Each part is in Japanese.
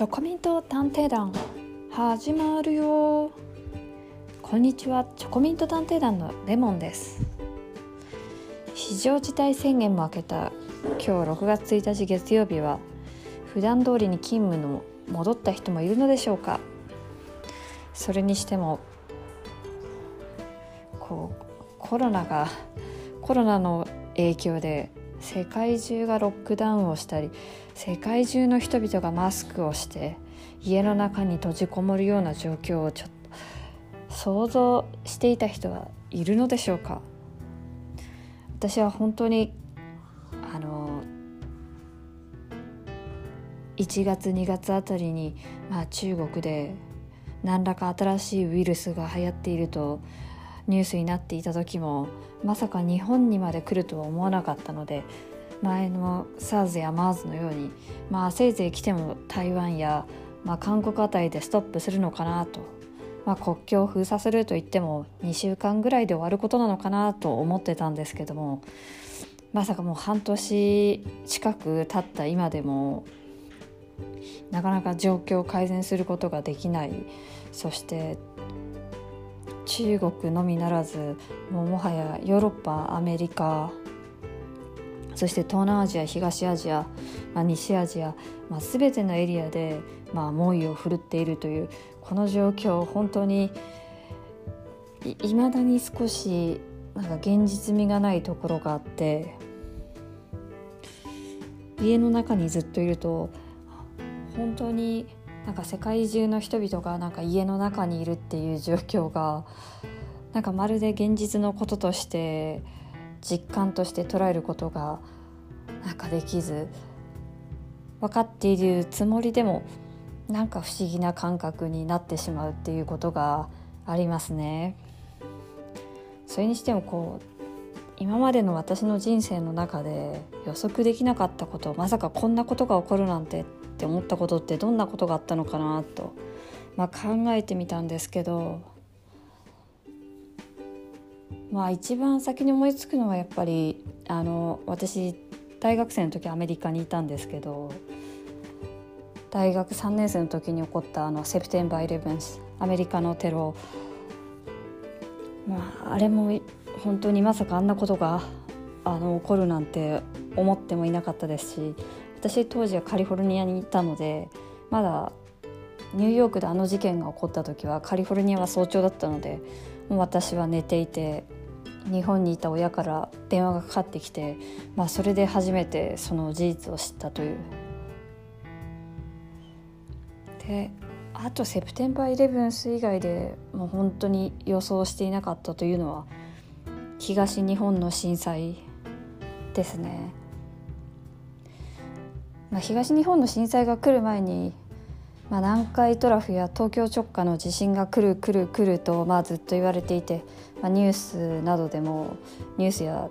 チョコミント探偵団始まるよこんにちはチョコミント探偵団のレモンです非常事態宣言も明けた今日6月1日月曜日は普段通りに勤務の戻った人もいるのでしょうかそれにしてもこうコロナがコロナの影響で世界中がロックダウンをしたり世界中の人々がマスクをして家の中に閉じこもるような状況をちょっと想像していた人はいるのでしょうか？私は本当にあの1月2月あたりに、まあ、中国で何らか新しいウイルスが流行っているとニュースになっていた時もまさか日本にまで来るとは思わなかったので前の SARS や MERS のようにまあせいぜい来ても台湾や、まあ、韓国あたりでストップするのかなと、まあ、国境を封鎖するといっても2週間ぐらいで終わることなのかなと思ってたんですけどもまさかもう半年近く経った今でもなかなか状況を改善することができない。そして中国のみならずもうもはやヨーロッパアメリカそして東南アジア東アジア、まあ、西アジア、まあ、全てのエリアで、まあ、猛威を振るっているというこの状況本当にいまだに少しなんか現実味がないところがあって家の中にずっといると本当になんか世界中の人々がなんか家の中にいるっていう状況がなんかまるで現実のこととして実感として捉えることがなんかできず分かっているつもりでもなんか不思議な感覚になってしまうっていうことがありますね。それにしてもこう今までの私の人生の中で予測できなかったことまさかこんなことが起こるなんてっって思ったことってどんなことがあったのかなと、まあ、考えてみたんですけどまあ一番先に思いつくのはやっぱりあの私大学生の時アメリカにいたんですけど大学3年生の時に起こったあのセプテンバー11アメリカのテロ。まああれも本当にまさかあんなことがあの起こるなんて思ってもいなかったですし私当時はカリフォルニアにいたのでまだニューヨークであの事件が起こった時はカリフォルニアは早朝だったのでもう私は寝ていて日本にいた親から電話がかかってきて、まあ、それで初めてその事実を知ったという。であとセプテンバーイレブンス以外でもう本当に予想していなかったというのは東日本の震災ですね。まあ、東日本の震災が来る前に、まあ、南海トラフや東京直下の地震が来る来る来ると、まあ、ずっと言われていて、まあ、ニュースなどでもニュースや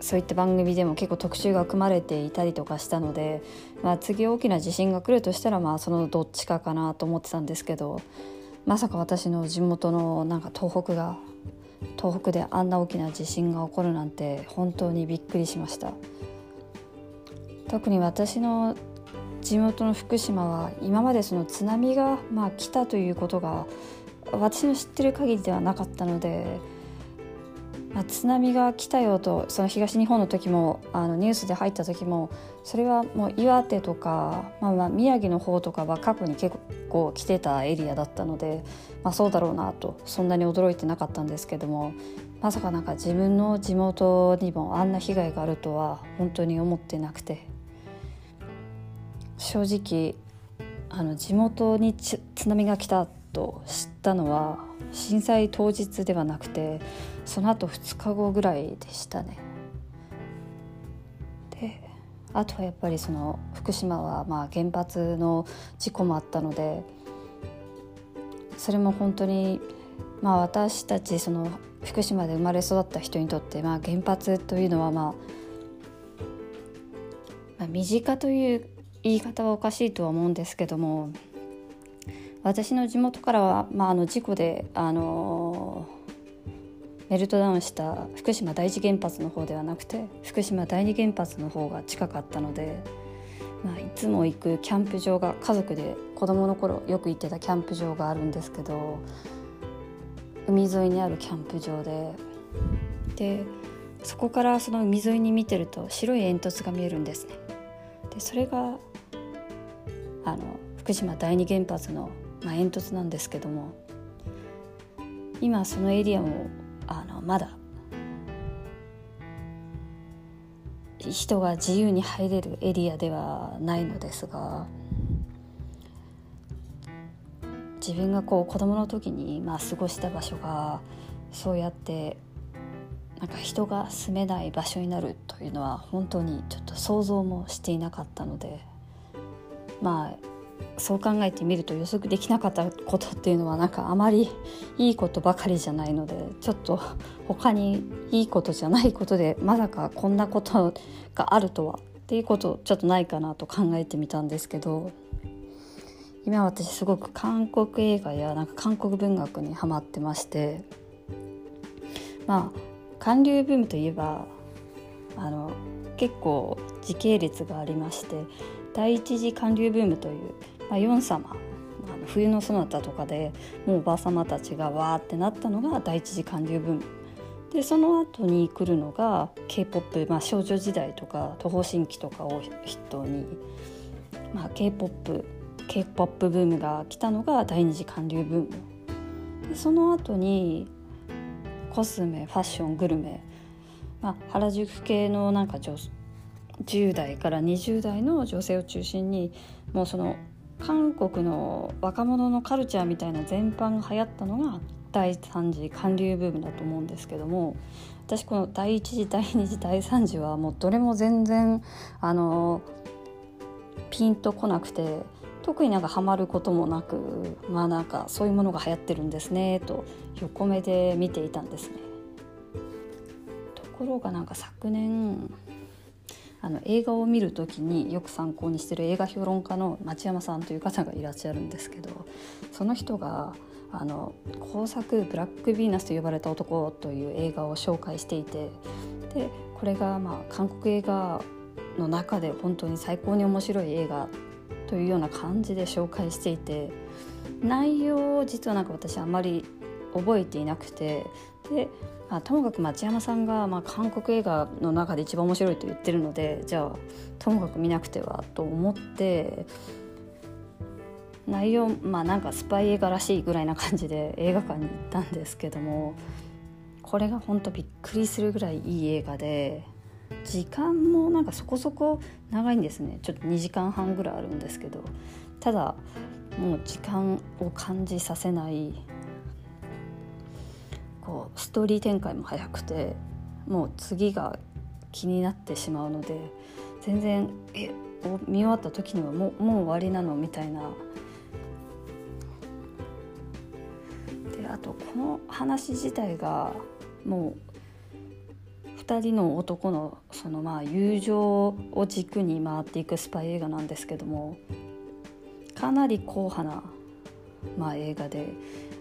そういった番組でも結構特集が組まれていたりとかしたので、まあ、次大きな地震が来るとしたらまあそのどっちかかなと思ってたんですけどまさか私の地元のなんか東北が東北であんな大きな地震が起こるなんて本当にびっくりしました。特に私の地元の福島は今までその津波がまあ来たということが私の知ってる限りではなかったので、まあ、津波が来たよとその東日本の時もあのニュースで入った時もそれはもう岩手とか、まあ、まあ宮城の方とかは過去に結構来てたエリアだったので、まあ、そうだろうなとそんなに驚いてなかったんですけどもまさかなんか自分の地元にもあんな被害があるとは本当に思ってなくて。正直あの地元に津波が来たと知ったのは震災当日ではなくてその後2日後ぐらいでしたね。であとはやっぱりその福島はまあ原発の事故もあったのでそれも本当にまあ私たちその福島で生まれ育った人にとってまあ原発というのはまあまあ、身近という言い方はおかしいとは思うんですけども私の地元からは、まあ、あの事故で、あのメルトダウンした福島第一原発の方ではなくて福島第二原発の方が近かったのでまあ、いつも行くキャンプ場が家族で子供の頃よく行ってたキャンプ場があるんですけど海沿いにあるキャンプ場ででそこからその海沿いに見てると白い煙突が見えるんですね。でそれがあの福島第二原発の、まあ、煙突なんですけども今そのエリアもあのまだ人が自由に入れるエリアではないのですが自分がこう子供の時にまあ過ごした場所がそうやってなんか人が住めない場所になるというのは本当にちょっと想像もしていなかったのでまあそう考えてみると予測できなかったことっていうのはなんかあまりいいことばかりじゃないのでちょっと他にいいことじゃないことでまさかこんなことがあるとはっていうことちょっとないかなと考えてみたんですけど今私すごく韓国映画やなんか韓国文学にハマってましてまあ韓流ブームといえばあの結構時系列がありまして第一次韓流ブームという、まあ、ヨン様あの冬のそなたとかでもうおばあ様たちがわーってなったのが第一次韓流ブーム。でその後に来るのが k p o p、まあ、少女時代とか東方神起とかを筆頭に、まあ、k p o p k p o p ブームが来たのが第二次韓流ブーム。でその後にコスメファッショングルメ、まあ、原宿系のなんか女10代から20代の女性を中心にもうその韓国の若者のカルチャーみたいな全般が流行ったのが第3次韓流ブームだと思うんですけども私この第1次第2次第3次はもうどれも全然あのピンとこなくて特になんかハマることもなくまあなんかそういうものが流行ってるんですねと横目で見ていたんですね。ところがなんか昨年あの映画を見る時によく参考にしてる映画評論家の町山さんという方がいらっしゃるんですけどその人があの工作「ブラック・ヴィーナスと呼ばれた男」という映画を紹介していてでこれがまあ韓国映画の中で本当に最高に面白い映画というような感じで紹介していて内容を実はなんか私あんまり覚えていなくてであともかく町山さんが、まあ、韓国映画の中で一番面白いと言ってるのでじゃあともかく見なくてはと思って内容まあなんかスパイ映画らしいぐらいな感じで 映画館に行ったんですけどもこれが本当びっくりするぐらいいい映画で時間もなんかそこそこ長いんですねちょっと2時間半ぐらいあるんですけどただもう時間を感じさせないこうストーリー展開も早くてもう次が気になってしまうので全然え見終わった時にはもうもう終わりなのみたいな。であとこの話自体がもう2人の男のそのまあ友情を軸に回っていくスパイ映画なんですけどもかなり硬派な、まあ、映画で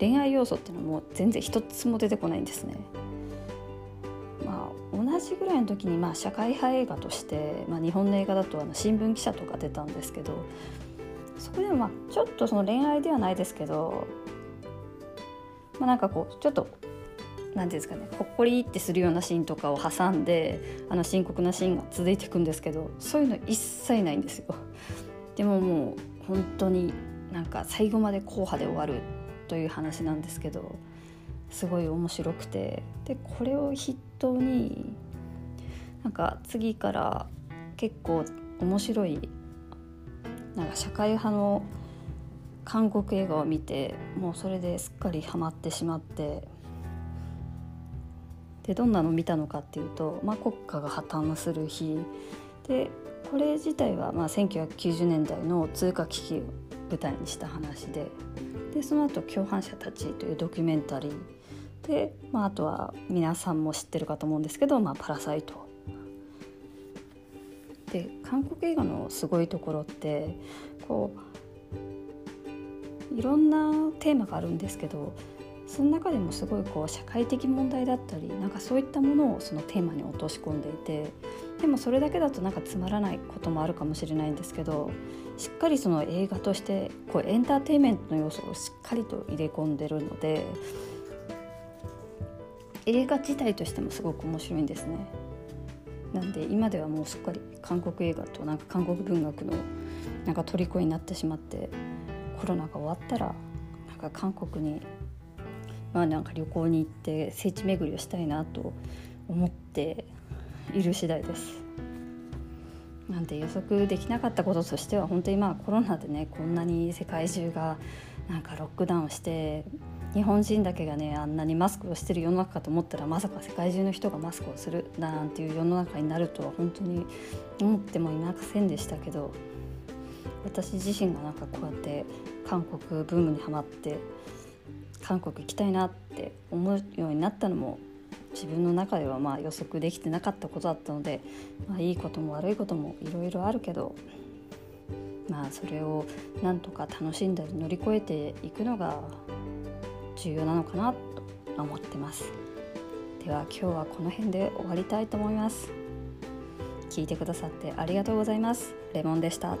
恋愛要素っていうのはもう全然一つも出てこないんですね。まあ、同じぐらいの時にまあ社会派映画として、まあ、日本の映画だとあの新聞記者とか出たんですけどそこでもまあちょっとその恋愛ではないですけど、まあ、なんかこうちょっと何て言うんですかねほっこりってするようなシーンとかを挟んであの深刻なシーンが続いていくんですけどそういうの一切ないんですよ。でももう本当になんか最後まで硬派で終わるという話なんですけどすごい面白くてでこれを筆頭になんか次から結構面白いなんか社会派の韓国映画を見てもうそれですっかりハマってしまってでどんなの見たのかっていうと、まあ、国家が破綻する日。でこれ自体はまあ1990年代の通貨危機を舞台にした話で。でその後共犯者たち」というドキュメンタリー。で、まあ、あとは皆さんも知ってるかと思うんですけど「まあ、パラサイト」で韓国映画のすごいところってこういろんなテーマがあるんですけどその中でもすごいこう社会的問題だったりなんかそういったものをそのテーマに落とし込んでいてでもそれだけだとなんかつまらないこともあるかもしれないんですけどしっかりその映画としてこうエンターテインメントの要素をしっかりと入れ込んでるので映画自体としてもすごく面白いんですね。なんで今ではもうすっかり韓国映画となんか韓国文学のなんか虜になってしまってコロナが終わったらなんか韓国にまあなんか旅行に行って聖地巡りをしたいなと思っている次第です。なんで予測できなかったこととしては本当にまあコロナでねこんなに世界中がなんかロックダウンして日本人だけがねあんなにマスクをしてる世の中かと思ったらまさか世界中の人がマスクをするなんていう世の中になるとは本当に思ってもいませんでしたけど私自身がなんかこうやって韓国ブームにはまって韓国行きたいなって思うようになったのも自分の中ではまあ予測できてなかったことだったので、まあ、いいことも悪いこともいろいろあるけどまあそれをなんとか楽しんだり乗り越えていくのが重要なのかなと思ってます。では今日はこの辺で終わりたいと思います。聞いてくださってありがとうございます。レモンでした。